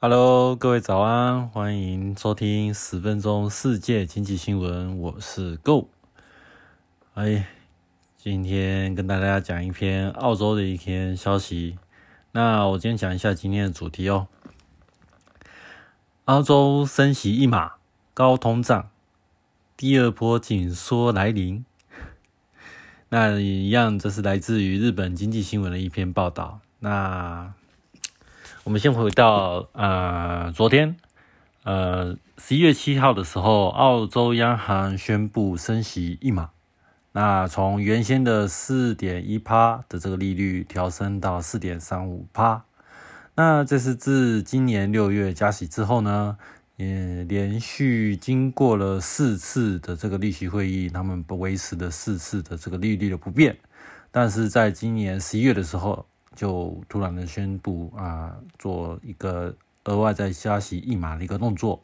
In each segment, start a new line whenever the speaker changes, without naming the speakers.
Hello，各位早安，欢迎收听十分钟世界经济新闻，我是 Go。哎，今天跟大家讲一篇澳洲的一篇消息。那我今天讲一下今天的主题哦。澳洲升息一码，高通胀，第二波紧缩来临。那一样，这是来自于日本经济新闻的一篇报道。那我们先回到呃，昨天，呃，十一月七号的时候，澳洲央行宣布升息一码，那从原先的四点一趴的这个利率调升到四点三五趴。那这是自今年六月加息之后呢，也连续经过了四次的这个利息会议，他们不维持的四次的这个利率的不变，但是在今年十一月的时候。就突然的宣布啊，做一个额外再加息一码的一个动作。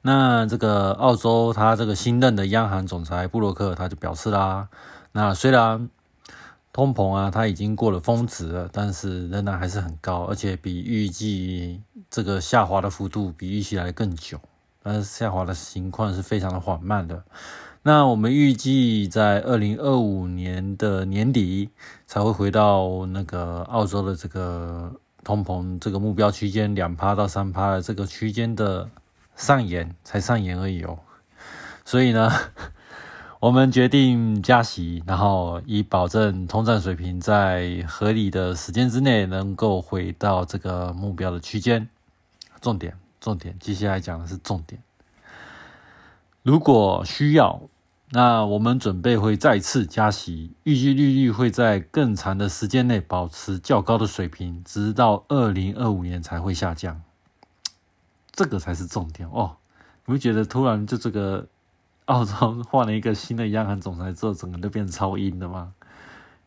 那这个澳洲他这个新任的央行总裁布洛克他就表示啦，那虽然通膨啊他已经过了峰值了，但是仍然还是很高，而且比预计这个下滑的幅度比预期来更久，但是下滑的情况是非常的缓慢的。那我们预计在二零二五年的年底才会回到那个澳洲的这个通膨这个目标区间两趴到三趴的这个区间的上沿，才上沿而已哦。所以呢，我们决定加息，然后以保证通胀水平在合理的时间之内能够回到这个目标的区间。重点，重点，接下来讲的是重点。如果需要。那我们准备会再次加息，预计利率会在更长的时间内保持较高的水平，直到二零二五年才会下降。这个才是重点哦！你不觉得突然就这个澳洲换了一个新的央行总裁之后，整个都变超阴了吗？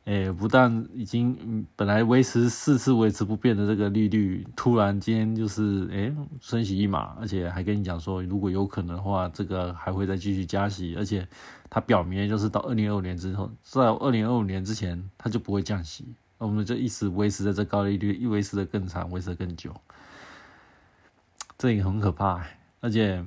诶，不但已经本来维持四次维持不变的这个利率，突然间就是诶升息一码，而且还跟你讲说，如果有可能的话，这个还会再继续加息，而且它表明就是到二零二五年之后，在二零二五年之前，它就不会降息，我们就一直维持在这高利率，一维持的更长，维持的更久，这也很可怕，而且。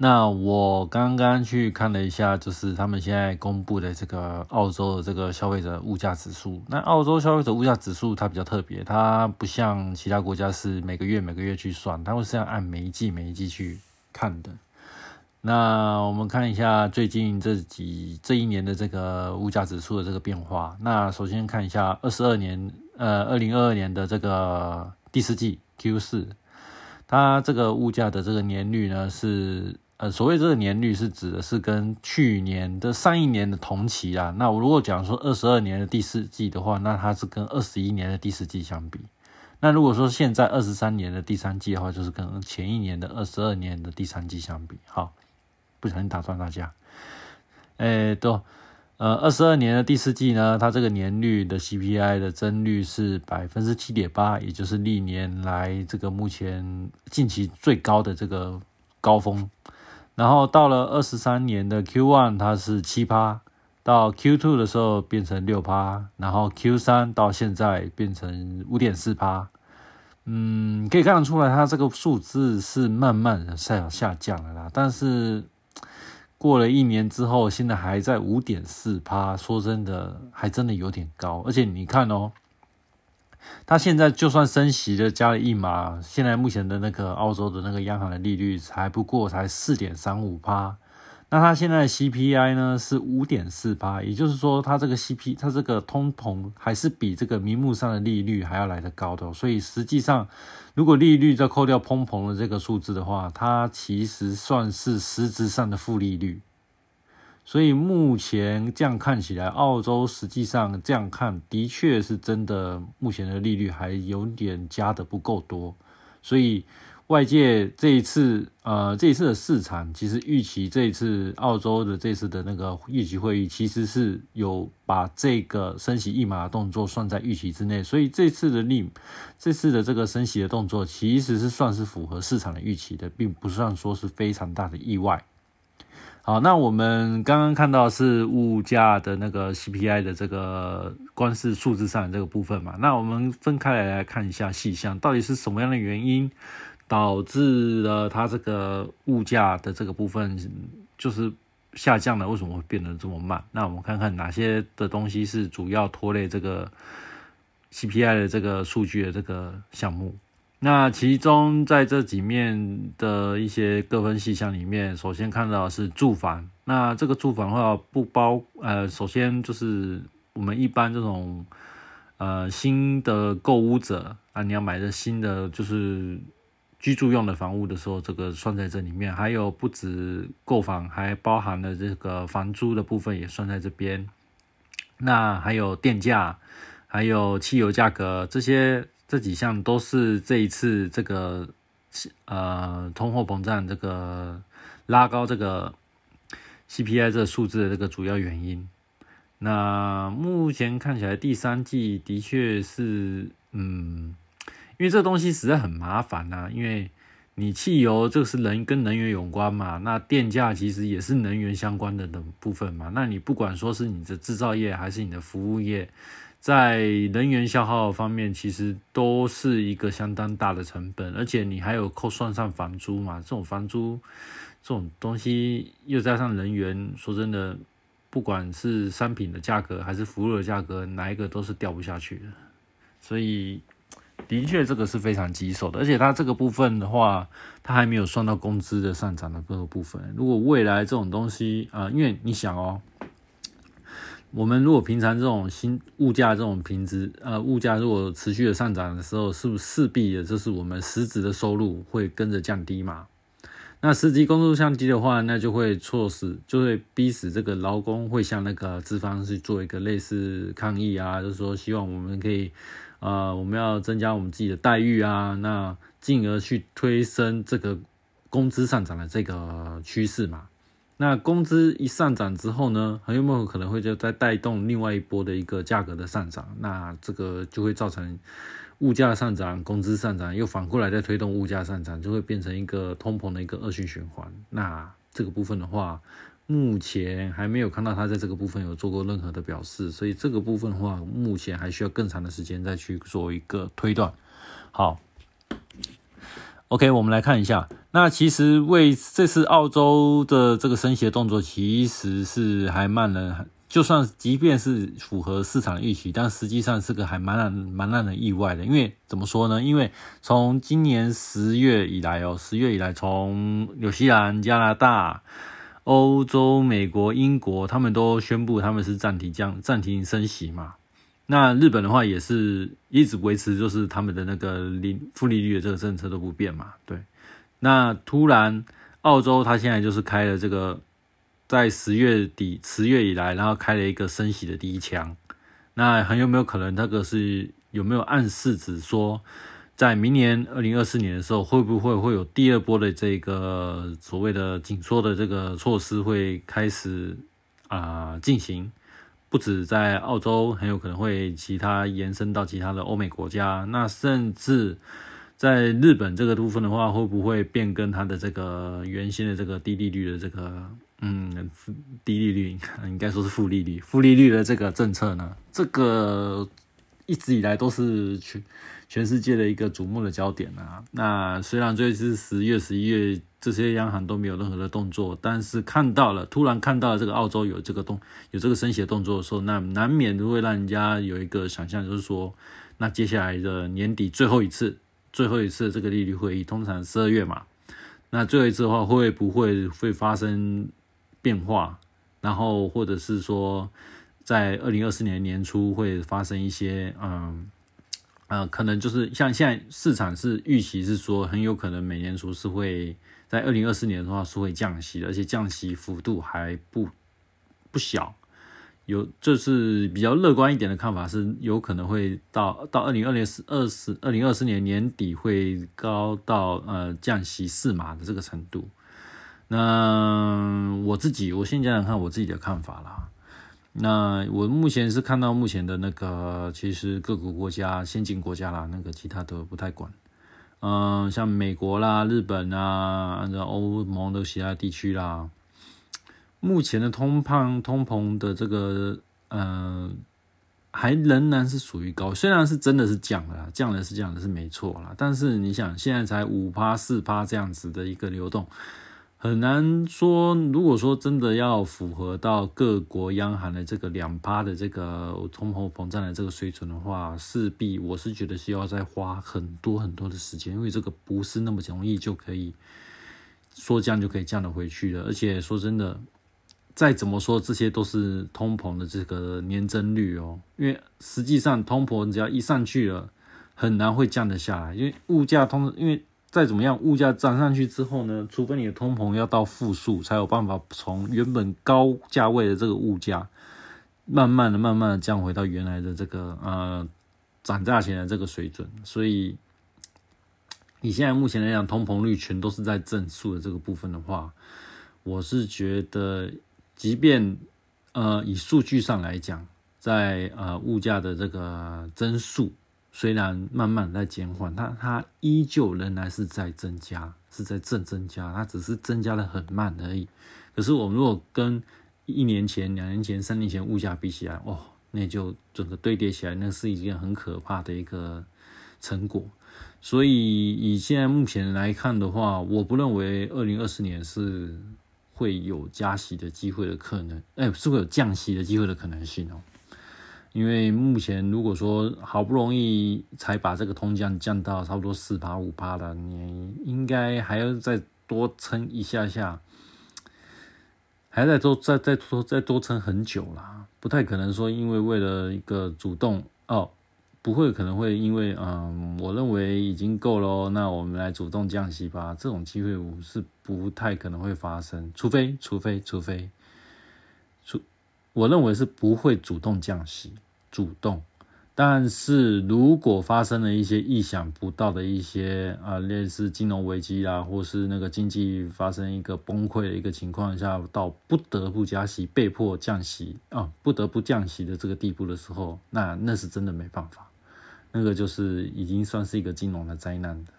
那我刚刚去看了一下，就是他们现在公布的这个澳洲的这个消费者物价指数。那澳洲消费者物价指数它比较特别，它不像其他国家是每个月每个月去算，它会是要按每一季每一季去看的。那我们看一下最近这几这一年的这个物价指数的这个变化。那首先看一下二十二年，呃，二零二二年的这个第四季 Q 四，它这个物价的这个年率呢是。呃，所谓这个年率是指的是跟去年的上一年的同期啊。那我如果讲说二十二年的第四季的话，那它是跟二十一年的第四季相比。那如果说现在二十三年的第三季的话，就是跟前一年的二十二年的第三季相比。好，不小心打断大家。哎，都，呃，二十二年的第四季呢，它这个年率的 CPI 的增率是百分之七点八，也就是历年来这个目前近期最高的这个高峰。然后到了二十三年的 Q one，它是七趴，到 Q two 的时候变成六趴，然后 Q 三到现在变成五点四趴。嗯，可以看得出来，它这个数字是慢慢的在下降了啦。但是过了一年之后，现在还在五点四趴，说真的，还真的有点高。而且你看哦。它现在就算升息的加了一码，现在目前的那个澳洲的那个央行的利率才不过才四点三五趴，那它现在的 CPI 呢是五点四趴，也就是说它这个 CP 它这个通膨还是比这个名目上的利率还要来得高的，所以实际上如果利率再扣掉通膨的这个数字的话，它其实算是实质上的负利率。所以目前这样看起来，澳洲实际上这样看，的确是真的，目前的利率还有点加的不够多。所以外界这一次，呃，这一次的市场其实预期这一次澳洲的这次的那个预期会议，其实是有把这个升息一码的动作算在预期之内。所以这次的利，这次的这个升息的动作，其实是算是符合市场的预期的，并不算说是非常大的意外。好，那我们刚刚看到是物价的那个 CPI 的这个光是数字上这个部分嘛？那我们分开来来看一下细项，到底是什么样的原因导致了它这个物价的这个部分就是下降了？为什么会变得这么慢？那我们看看哪些的东西是主要拖累这个 CPI 的这个数据的这个项目。那其中在这几面的一些各分细项里面，首先看到是住房。那这个住房的话，不包呃，首先就是我们一般这种呃新的购物者啊，你要买的新的就是居住用的房屋的时候，这个算在这里面。还有不止购房，还包含了这个房租的部分也算在这边。那还有电价，还有汽油价格这些。这几项都是这一次这个呃通货膨胀这个拉高这个 CPI 这个数字的这个主要原因。那目前看起来第三季的确是嗯，因为这东西实在很麻烦呐，因为你汽油这个是人跟能源有关嘛，那电价其实也是能源相关的的部分嘛，那你不管说是你的制造业还是你的服务业。在能源消耗方面，其实都是一个相当大的成本，而且你还有扣算上房租嘛，这种房租这种东西又加上人员，说真的，不管是商品的价格还是服务的价格，哪一个都是掉不下去的。所以，的确这个是非常棘手的，而且它这个部分的话，它还没有算到工资的上涨的各个部分。如果未来这种东西啊，因为你想哦。我们如果平常这种新物价这种平值，呃，物价如果持续的上涨的时候，是不是势必的，就是我们实质的收入会跟着降低嘛？那实际工作降低的话，那就会促使，就会逼使这个劳工会向那个资方去做一个类似抗议啊，就是说希望我们可以，呃，我们要增加我们自己的待遇啊，那进而去推升这个工资上涨的这个趋势嘛。那工资一上涨之后呢，很有可能会就再带动另外一波的一个价格的上涨？那这个就会造成物价上涨、工资上涨，又反过来再推动物价上涨，就会变成一个通膨的一个恶性循环。那这个部分的话，目前还没有看到他在这个部分有做过任何的表示，所以这个部分的话，目前还需要更长的时间再去做一个推断。好。OK，我们来看一下。那其实为这次澳洲的这个升息的动作，其实是还慢了。就算即便是符合市场预期，但实际上是个还蛮让蛮让人意外的。因为怎么说呢？因为从今年十月以来哦，十月以来，从纽西兰、加拿大、欧洲、美国、英国，他们都宣布他们是暂停降、暂停升息嘛。那日本的话也是一直维持，就是他们的那个零负利率的这个政策都不变嘛。对，那突然澳洲它现在就是开了这个，在十月底十月以来，然后开了一个升息的第一枪。那很有没有可能，那个是有没有暗示指说，在明年二零二四年的时候，会不会会有第二波的这个所谓的紧缩的这个措施会开始啊进行？不止在澳洲，很有可能会其他延伸到其他的欧美国家。那甚至在日本这个部分的话，会不会变更它的这个原先的这个低利率的这个嗯低利率，应该说是负利率、负利率的这个政策呢？这个一直以来都是全全世界的一个瞩目的焦点啊。那虽然这次十月、十一月。这些央行都没有任何的动作，但是看到了，突然看到了这个澳洲有这个动，有这个升息的动作的时候，那难免都会让人家有一个想象，就是说，那接下来的年底最后一次，最后一次这个利率会议，通常十二月嘛，那最后一次的话，会不会会发生变化？然后或者是说，在二零二四年年初会发生一些，嗯。呃，可能就是像现在市场是预期是说，很有可能美联储是会在二零二四年的话是会降息的，而且降息幅度还不不小。有就是比较乐观一点的看法是，有可能会到到二零二零二四二零二四年年底会高到呃降息四码的这个程度。那我自己我现在看我自己的看法啦。那我目前是看到目前的那个，其实各个国家先进国家啦，那个其他都不太管。嗯，像美国啦、日本啊，按照欧盟的其他地区啦，目前的通胖通膨的这个呃，还仍然是属于高，虽然是真的是降了，降了是降的是没错啦，但是你想现在才五趴四趴这样子的一个流动。很难说，如果说真的要符合到各国央行的这个两趴的这个通货膨胀的这个水准的话，势必我是觉得需要再花很多很多的时间，因为这个不是那么容易就可以说降就可以降的回去的。而且说真的，再怎么说这些都是通膨的这个年增率哦，因为实际上通膨只要一上去了，很难会降得下来，因为物价通，因为。再怎么样，物价涨上去之后呢？除非你的通膨要到负数，才有办法从原本高价位的这个物价，慢慢的、慢慢的降回到原来的这个呃涨价前的这个水准。所以，你现在目前来讲，通膨率全都是在正数的这个部分的话，我是觉得，即便呃以数据上来讲，在呃物价的这个增速。虽然慢慢在减缓，它它依旧仍然是在增加，是在正增加，它只是增加的很慢而已。可是我们如果跟一年前、两年前、三年前物价比起来，哦，那就整个堆叠起来，那是一件很可怕的一个成果。所以以现在目前来看的话，我不认为二零二四年是会有加息的机会的可能，哎，是会有降息的机会的可能性哦。因为目前如果说好不容易才把这个通降降到差不多四趴五趴的，你应该还要再多撑一下下，还要再多再再多再多撑很久啦，不太可能说因为为了一个主动哦，不会可能会因为嗯，我认为已经够了，那我们来主动降息吧，这种机会我是不太可能会发生，除非除非除非。除我认为是不会主动降息，主动。但是如果发生了一些意想不到的一些啊，类似金融危机啦，或是那个经济发生一个崩溃的一个情况下，到不得不加息、被迫降息啊，不得不降息的这个地步的时候，那那是真的没办法，那个就是已经算是一个金融的灾难的，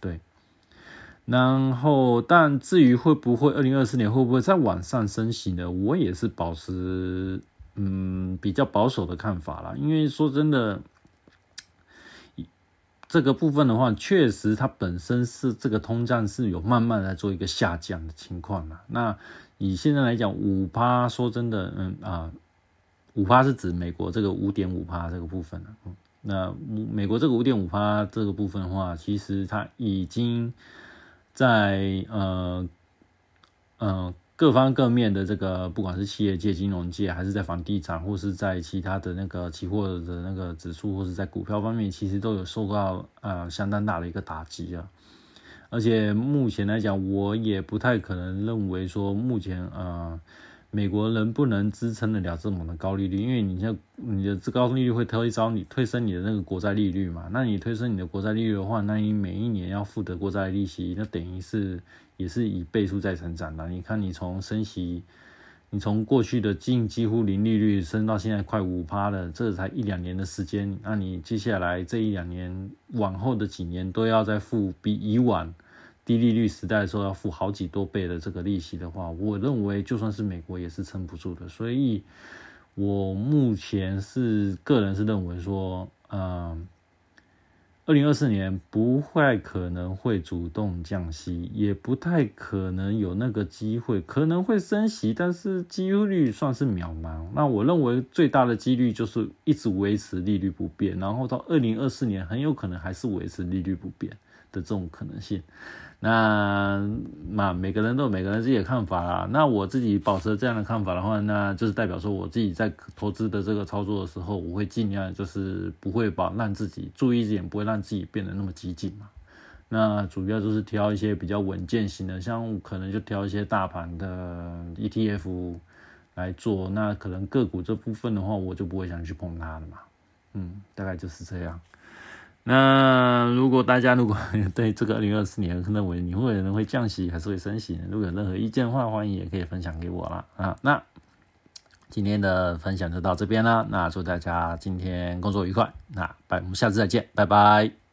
对。然后，但至于会不会二零二四年会不会再往上升息呢？我也是保持嗯比较保守的看法啦。因为说真的，这个部分的话，确实它本身是这个通胀是有慢慢来做一个下降的情况啦。那以现在来讲，五趴，说真的，嗯啊，五趴是指美国这个五点五趴这个部分嗯，那美国这个五点五趴这个部分的话，其实它已经。在呃呃各方各面的这个，不管是企业界、金融界，还是在房地产，或是在其他的那个期货的那个指数，或是在股票方面，其实都有受到呃相当大的一个打击啊。而且目前来讲，我也不太可能认为说目前呃。美国能不能支撑得了这么的高利率？因为你像你的这高利率会推高你推升你的那个国债利率嘛？那你推升你的国债利率的话，那你每一年要付的国债利息，那等于是也是以倍数在成长的。你看，你从升息，你从过去的近几乎零利率升到现在快五趴了，这才一两年的时间，那你接下来这一两年往后的几年都要再付比以往。低利率时代的时候要付好几多倍的这个利息的话，我认为就算是美国也是撑不住的。所以，我目前是个人是认为说，嗯，二零二四年不太可能会主动降息，也不太可能有那个机会，可能会升息，但是几率算是渺茫。那我认为最大的几率就是一直维持利率不变，然后到二零二四年很有可能还是维持利率不变的这种可能性。那那每个人都有每个人自己的看法啦。那我自己保持这样的看法的话，那就是代表说我自己在投资的这个操作的时候，我会尽量就是不会把让自己注意一点，不会让自己变得那么激进嘛。那主要就是挑一些比较稳健型的，像可能就挑一些大盘的 ETF 来做。那可能个股这部分的话，我就不会想去碰它了嘛。嗯，大概就是这样。那如果大家如果对这个二零二四年认为你会有人会降息还是会升息，如果有任何意见的话，欢迎也可以分享给我啦啊。那今天的分享就到这边啦，那祝大家今天工作愉快，那拜，我们下次再见，拜拜。